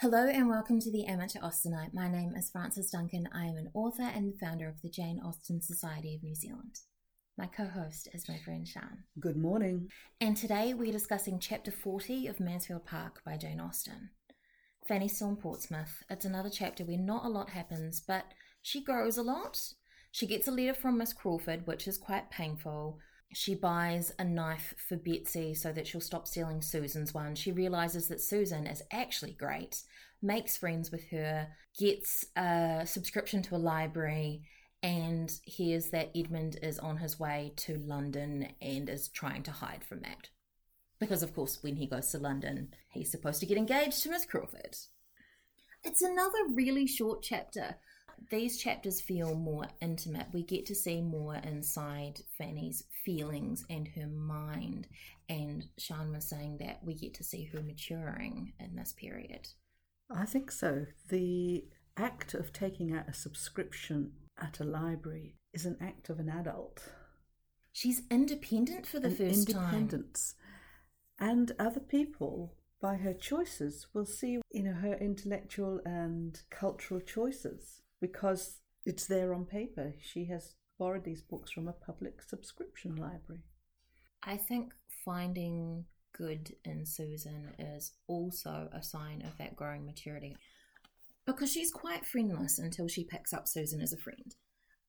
Hello and welcome to the Amateur Austenite. My name is Frances Duncan. I am an author and the founder of the Jane Austen Society of New Zealand. My co host is my friend Sian. Good morning. And today we're discussing chapter 40 of Mansfield Park by Jane Austen. Fanny's still in Portsmouth. It's another chapter where not a lot happens, but she grows a lot. She gets a letter from Miss Crawford, which is quite painful. She buys a knife for Betsy so that she'll stop stealing Susan's one. She realizes that Susan is actually great, makes friends with her, gets a subscription to a library, and hears that Edmund is on his way to London and is trying to hide from that. Because, of course, when he goes to London, he's supposed to get engaged to Miss Crawford. It's another really short chapter. These chapters feel more intimate. We get to see more inside Fanny's feelings and her mind. And Sian was saying that we get to see her maturing in this period. I think so. The act of taking out a subscription at a library is an act of an adult. She's independent for the first time. independence. And other people, by her choices, will see you know her intellectual and cultural choices because it's there on paper. She has borrowed these books from a public subscription library. I think finding good in Susan is also a sign of that growing maturity. Because she's quite friendless until she picks up Susan as a friend.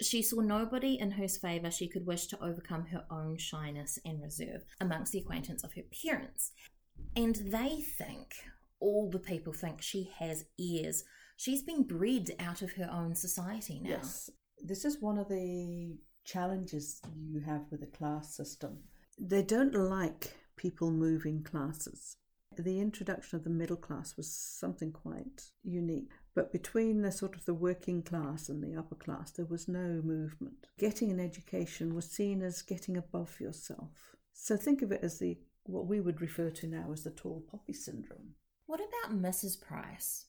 She saw nobody in whose favour she could wish to overcome her own shyness and reserve amongst the acquaintance of her parents. And they think, all the people think, she has ears. She's been bred out of her own society now. Yes, this is one of the challenges you have with the class system. They don't like people moving classes. The introduction of the middle class was something quite unique. But between the sort of the working class and the upper class, there was no movement. Getting an education was seen as getting above yourself. So think of it as the what we would refer to now as the tall poppy syndrome. What about Mrs. Price?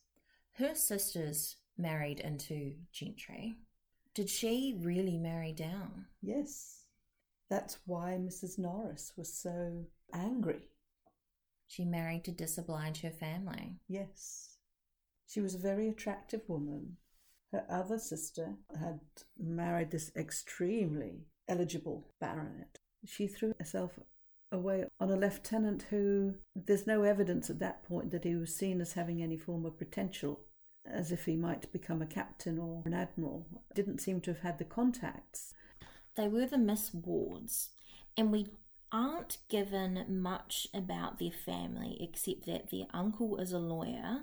Her sisters married into gentry. Did she really marry down? Yes, that's why Mrs. Norris was so angry. She married to disoblige her family. Yes. She was a very attractive woman. Her other sister had married this extremely eligible baronet. She threw herself away on a lieutenant who there's no evidence at that point that he was seen as having any form of potential, as if he might become a captain or an admiral. Didn't seem to have had the contacts. They were the Miss Wards, and we aren't given much about their family except that their uncle is a lawyer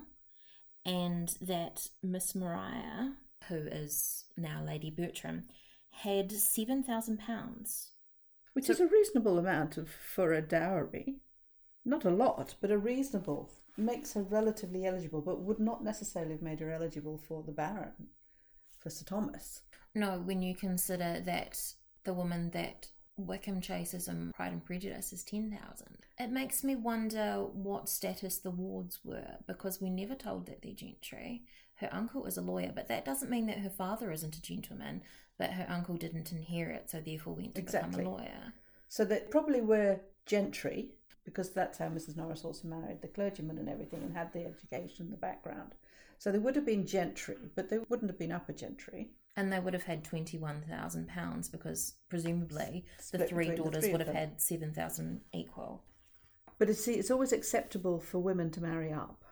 and that Miss Maria, who is now Lady Bertram, had £7,000. Which So- is a reasonable amount of, for a dowry. Not a lot, but a reasonable. Makes her relatively eligible, but would not necessarily have made her eligible for the Baron, for Sir Thomas. No, when you consider that the woman that Wickham chases in Pride and Prejudice is 10,000. It makes me wonder what status the wards were because we're never told that they're gentry. Her uncle is a lawyer, but that doesn't mean that her father isn't a gentleman, but her uncle didn't inherit, so therefore went to Exactly. become a lawyer. So they probably were gentry, because that's how Mrs. Norris also married the clergyman and everything and had the education and the background. So they would have been gentry, but they wouldn't have been upper gentry. And they would have had £21,000 because presumably the three between the daughters three would have had 7,000 equal. But it's, see, it's always acceptable for women to marry up.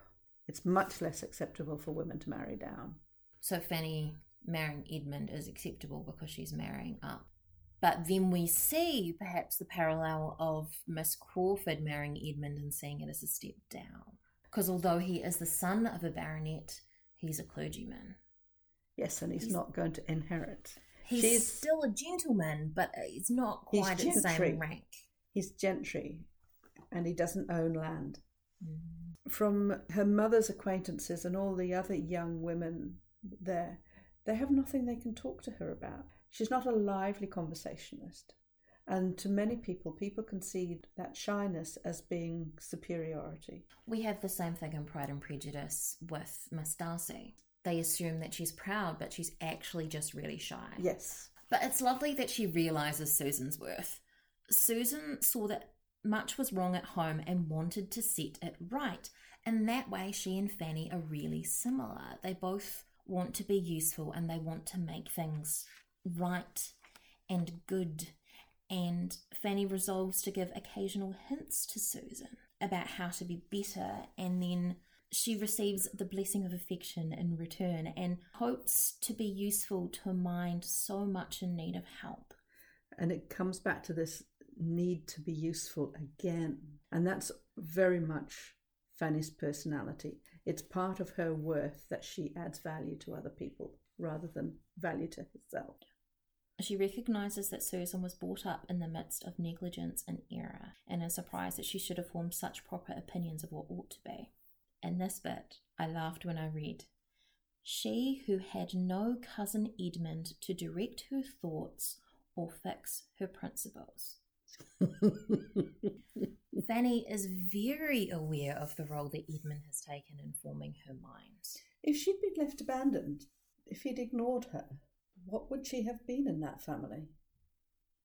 It's much less acceptable for women to marry down. So Fanny marrying Edmund is acceptable because she's marrying up. But then we see perhaps the parallel of Miss Crawford marrying Edmund and seeing it as a step down. Because although he is the son of a baronet, he's a clergyman. Yes, and he's, He's- not going to inherit. He's She's- still a gentleman, but it's not quite the gentry. same rank. He's gentry and he doesn't own land. Mm. From her mother's acquaintances and all the other young women there, they have nothing they can talk to her about. She's not a lively conversationalist. And to many people, people concede that shyness as being superiority. We have the same thing in Pride and Prejudice with Miss Darcy. They assume that she's proud, but she's actually just really shy. Yes. But it's lovely that she realizes Susan's worth. Susan saw that much was wrong at home and wanted to set it right. And that way, she and Fanny are really similar. They both want to be useful and they want to make things right and good. And Fanny resolves to give occasional hints to Susan about how to be better, and then she receives the blessing of affection in return and hopes to be useful to a mind so much in need of help. And it comes back to this need to be useful again. And that's very much Fanny's personality. It's part of her worth that she adds value to other people rather than value to herself. She recognises that Susan was brought up in the midst of negligence and error, and is surprised that she should have formed such proper opinions of what ought to be. In this bit, I laughed when I read, She who had no cousin Edmund to direct her thoughts or fix her principles. Fanny is very aware of the role that Edmund has taken in forming her mind. If she'd been left abandoned, if he'd ignored her, what would she have been in that family?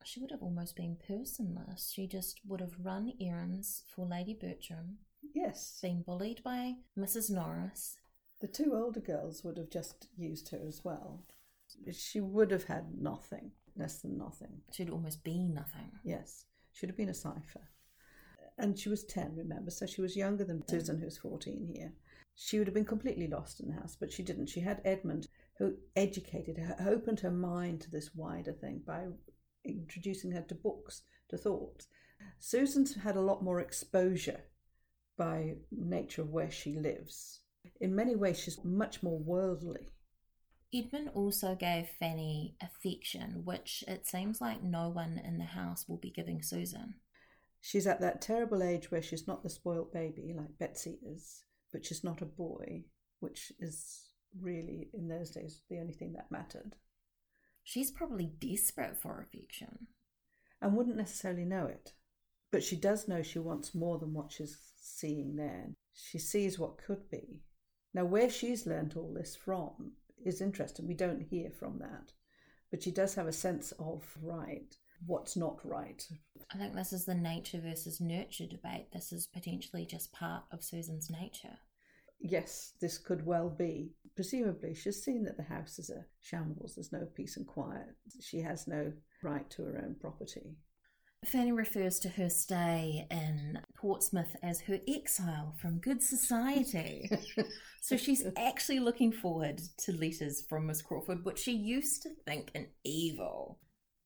She would have almost been personless. She just would have run errands for Lady Bertram, Yes. been bullied by Mrs. Norris. The two older girls would have just used her as well. She would have had nothing, less than nothing. She'd almost be nothing. Yes. She'd have been a cipher. And she was 10, remember? So she was younger than Susan, who's 14 here. She would have been completely lost in the house, but she didn't. She had Edmund, who educated her, opened her mind to this wider thing by introducing her to books, to thoughts. Susan's had a lot more exposure by nature of where she lives. In many ways, she's much more worldly. Edmund also gave Fanny affection, which it seems like no one in the house will be giving Susan. She's at that terrible age where she's not the spoilt baby like Betsy is, but she's not a boy, which is really, in those days, the only thing that mattered, She's probably desperate for affection. and wouldn't necessarily know it. But she does know she wants more than what she's seeing there. She sees what could be. Now, where she's learnt all this from is interesting. We don't hear from that. But she does have a sense of right, what's not right. I think this is the nature versus nurture debate. This is potentially just part of Susan's nature. yes, this could well be. Presumably, she's seen that the house is a shambles, there's no peace and quiet. She has no right to her own property. Fanny refers to her stay in Portsmouth as her exile from good society. so she's actually looking forward to letters from Miss Crawford, which she used to think an evil.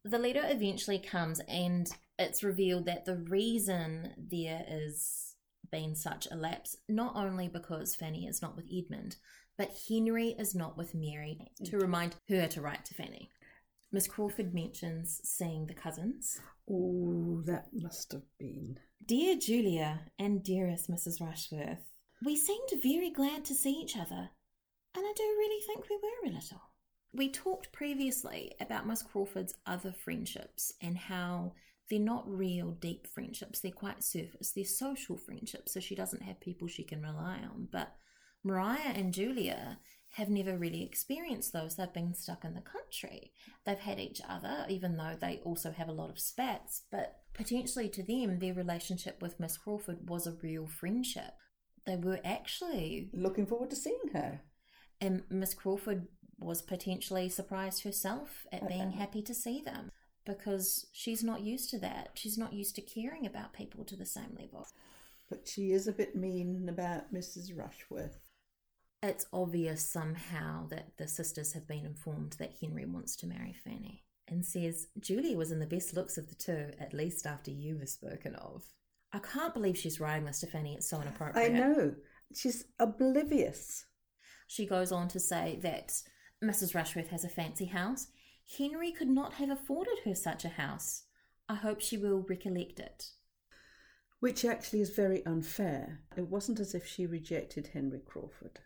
The letter eventually comes, and it's revealed that the reason there is been such a lapse, not only because Fanny is not with Edmund, but Henry is not with Mary, to mm. remind her to write to Fanny. Miss Crawford mentions seeing the cousins. Oh, that must have been. Dear Julia and dearest Mrs. Rushworth, we seemed very glad to see each other, and I do really think we were a little. We talked previously about Miss Crawford's other friendships and how they're not real deep friendships, they're quite surface, they're social friendships, so she doesn't have people she can rely on. But Maria and Julia have never really experienced those. They've been stuck in the country. They've had each other, even though they also have a lot of spats, but potentially to them, their relationship with Miss Crawford was a real friendship. They were actually, Looking forward to seeing her. and Miss Crawford was potentially surprised herself at being happy to see them because she's not used to that. She's not used to caring about people to the same level. But she is a bit mean about Mrs. Rushworth. It's obvious somehow that the sisters have been informed that Henry wants to marry Fanny and says Julia was in the best looks of the two, at least after you were spoken of. I can't believe she's writing this to Fanny. It's so inappropriate. I know. She's oblivious. She goes on to say that Mrs. Rushworth has a fancy house. Henry could not have afforded her such a house. I hope she will recollect it. Which actually is very unfair. It wasn't as if she rejected Henry Crawford.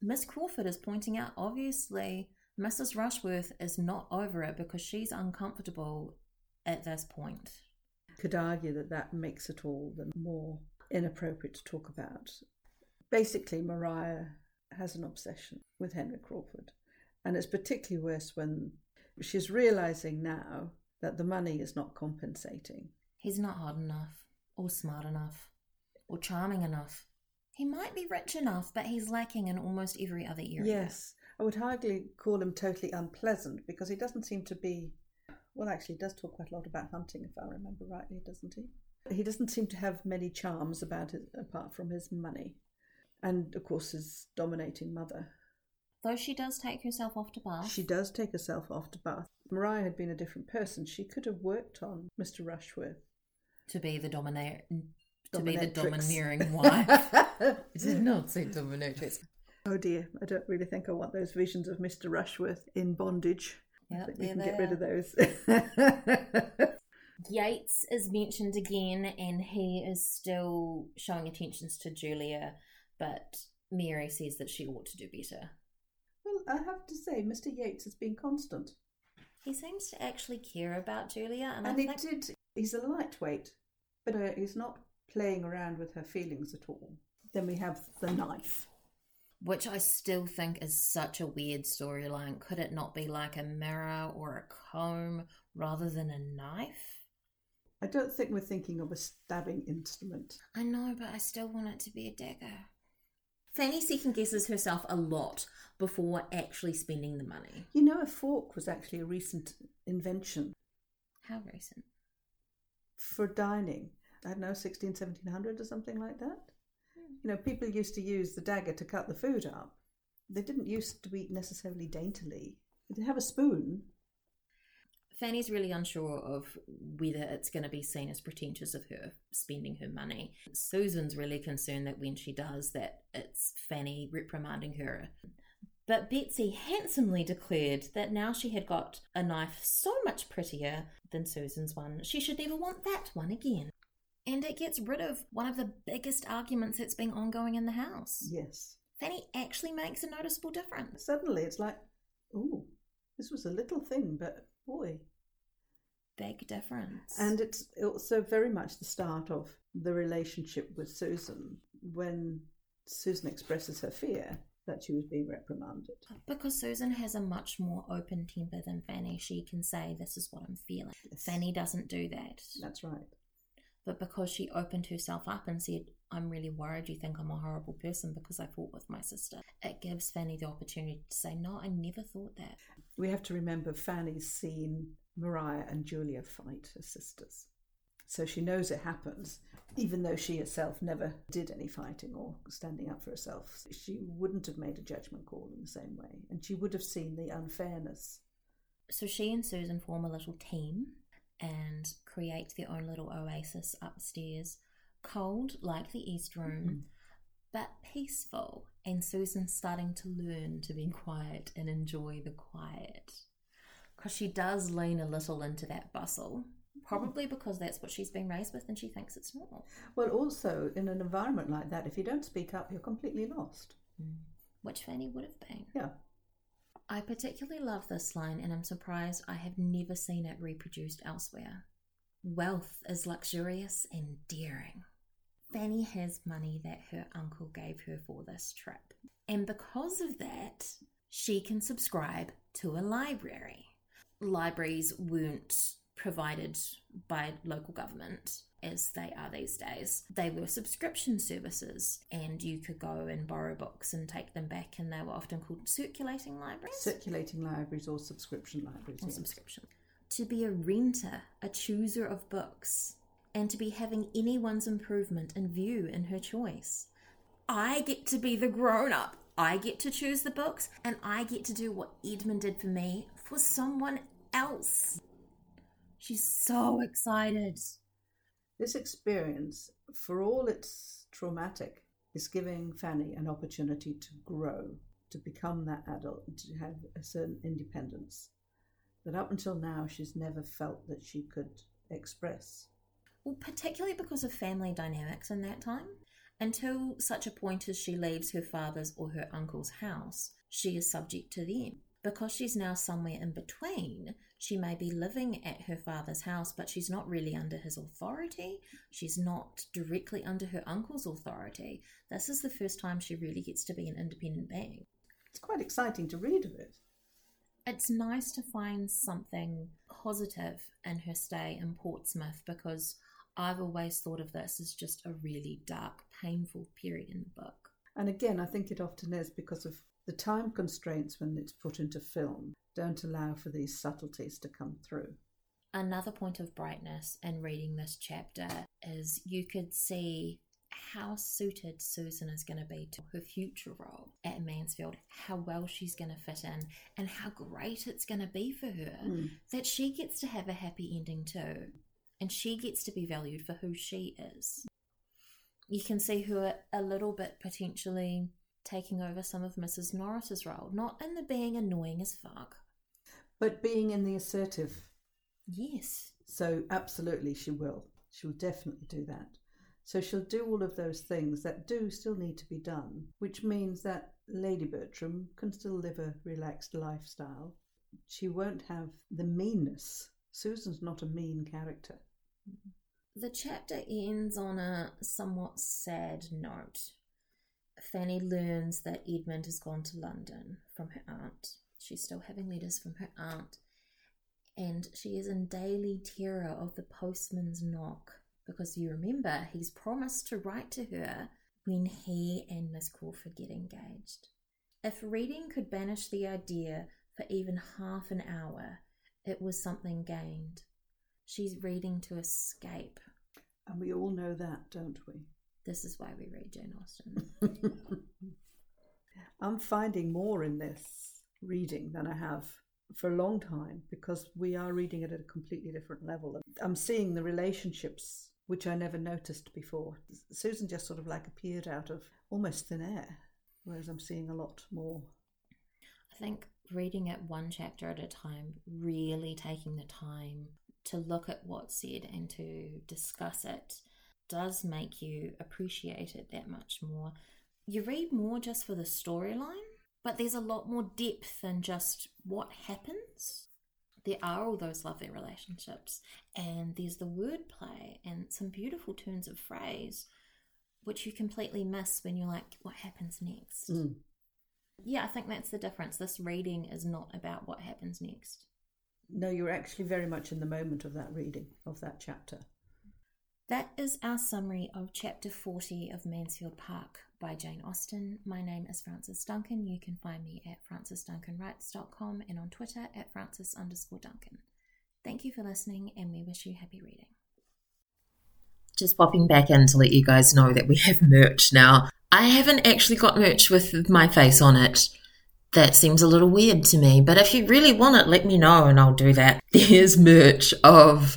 Miss Crawford is pointing out obviously Mrs. Rushworth is not over it because she's uncomfortable at this point. Could argue that that makes it all the more inappropriate to talk about. Basically, Maria has an obsession with Henry Crawford. And it's particularly worse when she's realizing now that the money is not compensating. He's not hard enough, or smart enough, or charming enough. He might be rich enough, but he's lacking in almost every other area. Yes, I would hardly call him totally unpleasant because he doesn't seem to be. Well, actually, he does talk quite a lot about hunting, if I remember rightly, doesn't he? He doesn't seem to have many charms about it apart from his money, and of course his dominating mother. Though she does take herself off to Bath. She does take herself off to Bath. Maria had been a different person. She could have worked on Mr. Rushworth. To be the dominator. To be the domineering wife. I did not say dominatrix. Oh dear, I don't really think I want those visions of Mr. Rushworth in bondage. I Yep, think we there can they get rid of those. Yates is mentioned again, and he is still showing attentions to Julia, but Mary says that she ought to do better. I have to say, Mr. Yates has been constant. He seems to actually care about Julia, and, And I he think did, he's a lightweight, but uh, he's not playing around with her feelings at all. Then we have the knife. which I still think is such a weird storyline. Could it not be like a mirror or a comb rather than a knife? I don't think we're thinking of a stabbing instrument. I know, but I still want it to be a dagger. Fanny second guesses herself a lot before actually spending the money. You know, a fork was actually a recent invention How recent? for dining. I don't know, 16, 1700 or something like that. Hmm. You know, people used to use the dagger to cut the food up. They didn't used to eat necessarily daintily. They'd have a spoon. Fanny's really unsure of whether it's going to be seen as pretentious of her spending her money. Susan's really concerned that when she does that, it's Fanny reprimanding her. But Betsy handsomely declared that now she had got a knife so much prettier than Susan's one, she should never want that one again. And it gets rid of one of the biggest arguments that's been ongoing in the house. Yes. Fanny actually makes a noticeable difference. Suddenly it's like, oh, this was a little thing, but boy. Big difference. And it's also very much the start of the relationship with Susan when Susan expresses her fear that she was being reprimanded. Because Susan has a much more open temper than Fanny, she can say, This is what I'm feeling. Yes. Fanny doesn't do that. That's right. But because she opened herself up and said, I'm really worried you think I'm a horrible person because I fought with my sister, it gives Fanny the opportunity to say, No, I never thought that. We have to remember Fanny's seen Maria and Julia fight as sisters. So she knows it happens, even though she herself never did any fighting or standing up for herself. She wouldn't have made a judgment call in the same way, and she would have seen the unfairness. So she and Susan form a little team and create their own little oasis upstairs, cold like the East Room, mm-hmm. but peaceful. And Susan's starting to learn to be quiet and enjoy the quiet. Because she does lean a little into that bustle, probably mm. because that's what she's been raised with and she thinks it's normal. Well, also, in an environment like that, if you don't speak up, you're completely lost. Mm. Which Fanny would have been. Yeah. I particularly love this line, and I'm surprised I have never seen it reproduced elsewhere. Wealth is luxurious and daring. Fanny has money that her uncle gave her for this trip. And because of that, she can subscribe to a library. Libraries weren't provided by local government as they are these days. They were subscription services, and you could go and borrow books and take them back, and they were often called circulating libraries Circulating libraries or subscription libraries. or yes. subscription. To be a renter, a chooser of books, and to be having anyone's improvement in view in her choice. I get to be the grown up. I get to choose the books, and I get to do what Edmund did for me for someone else. She's so excited. This experience, for all it's traumatic, is giving Fanny an opportunity to grow, to become that adult, and to have a certain independence that up until now she's never felt that she could express. Well, particularly because of family dynamics in that time. Until such a point as she leaves her father's or her uncle's house, she is subject to them. Because she's now somewhere in between, she may be living at her father's house, but she's not really under his authority. She's not directly under her uncle's authority. This is the first time she really gets to be an independent being. It's quite exciting to read of it. it's nice to find something positive in her stay in Portsmouth because I've always thought of this as just a really dark, painful period in the book. And again, I think it often is because of the time constraints when it's put into film don't allow for these subtleties to come through. Another point of brightness in reading this chapter is you could see how suited Susan is going to be to her future role at Mansfield, how well she's going to fit in, and how great it's going to be for her Mm. that she gets to have a happy ending too, and she gets to be valued for who she is. You can see her a little bit potentially taking over some of Mrs. Norris's role, not in the being annoying as fuck. But being in the assertive, Yes, so absolutely she will. She will definitely do that. So she'll do all of those things that do still need to be done, which means that Lady Bertram can still live a relaxed lifestyle. She won't have the meanness. Susan's not a mean character. The chapter ends on a somewhat sad note. Fanny learns that Edmund has gone to London from her aunt. She's still having letters from her aunt, and she is in daily terror of the postman's knock because you remember he's promised to write to her when he and Miss Crawford get engaged. If reading could banish the idea for even half an hour, it was something gained. She's reading to escape. And we all know that, don't we? This is why we read Jane Austen. I'm finding more in this reading than I have for a long time because we are reading it at a completely different level. I'm seeing the relationships which I never noticed before. Susan just sort of like appeared out of almost thin air, whereas I'm seeing a lot more. I think reading it one chapter at a time, really taking the time to look at what's said and to discuss it, does make you appreciate it that much more. You read more just for the storyline, but there's a lot more depth than just what happens. There are all those lovely relationships, and there's the wordplay and some beautiful turns of phrase, which you completely miss when you're like, what happens next? Mm. Yeah, I think that's the difference. This reading is not about what happens next. No, you're actually very much in the moment of that reading, of that chapter. That is our summary of chapter 40 of Mansfield Park by Jane Austen. My name is Frances Duncan. You can find me at francesduncanwrites.com and on Twitter at frances underscore Duncan. Thank you for listening and we wish you happy reading. Just popping back in to let you guys know that we have merch now. I haven't actually got merch with my face on it. That seems a little weird to me, but if you really want it, let me know and I'll do that. There's merch of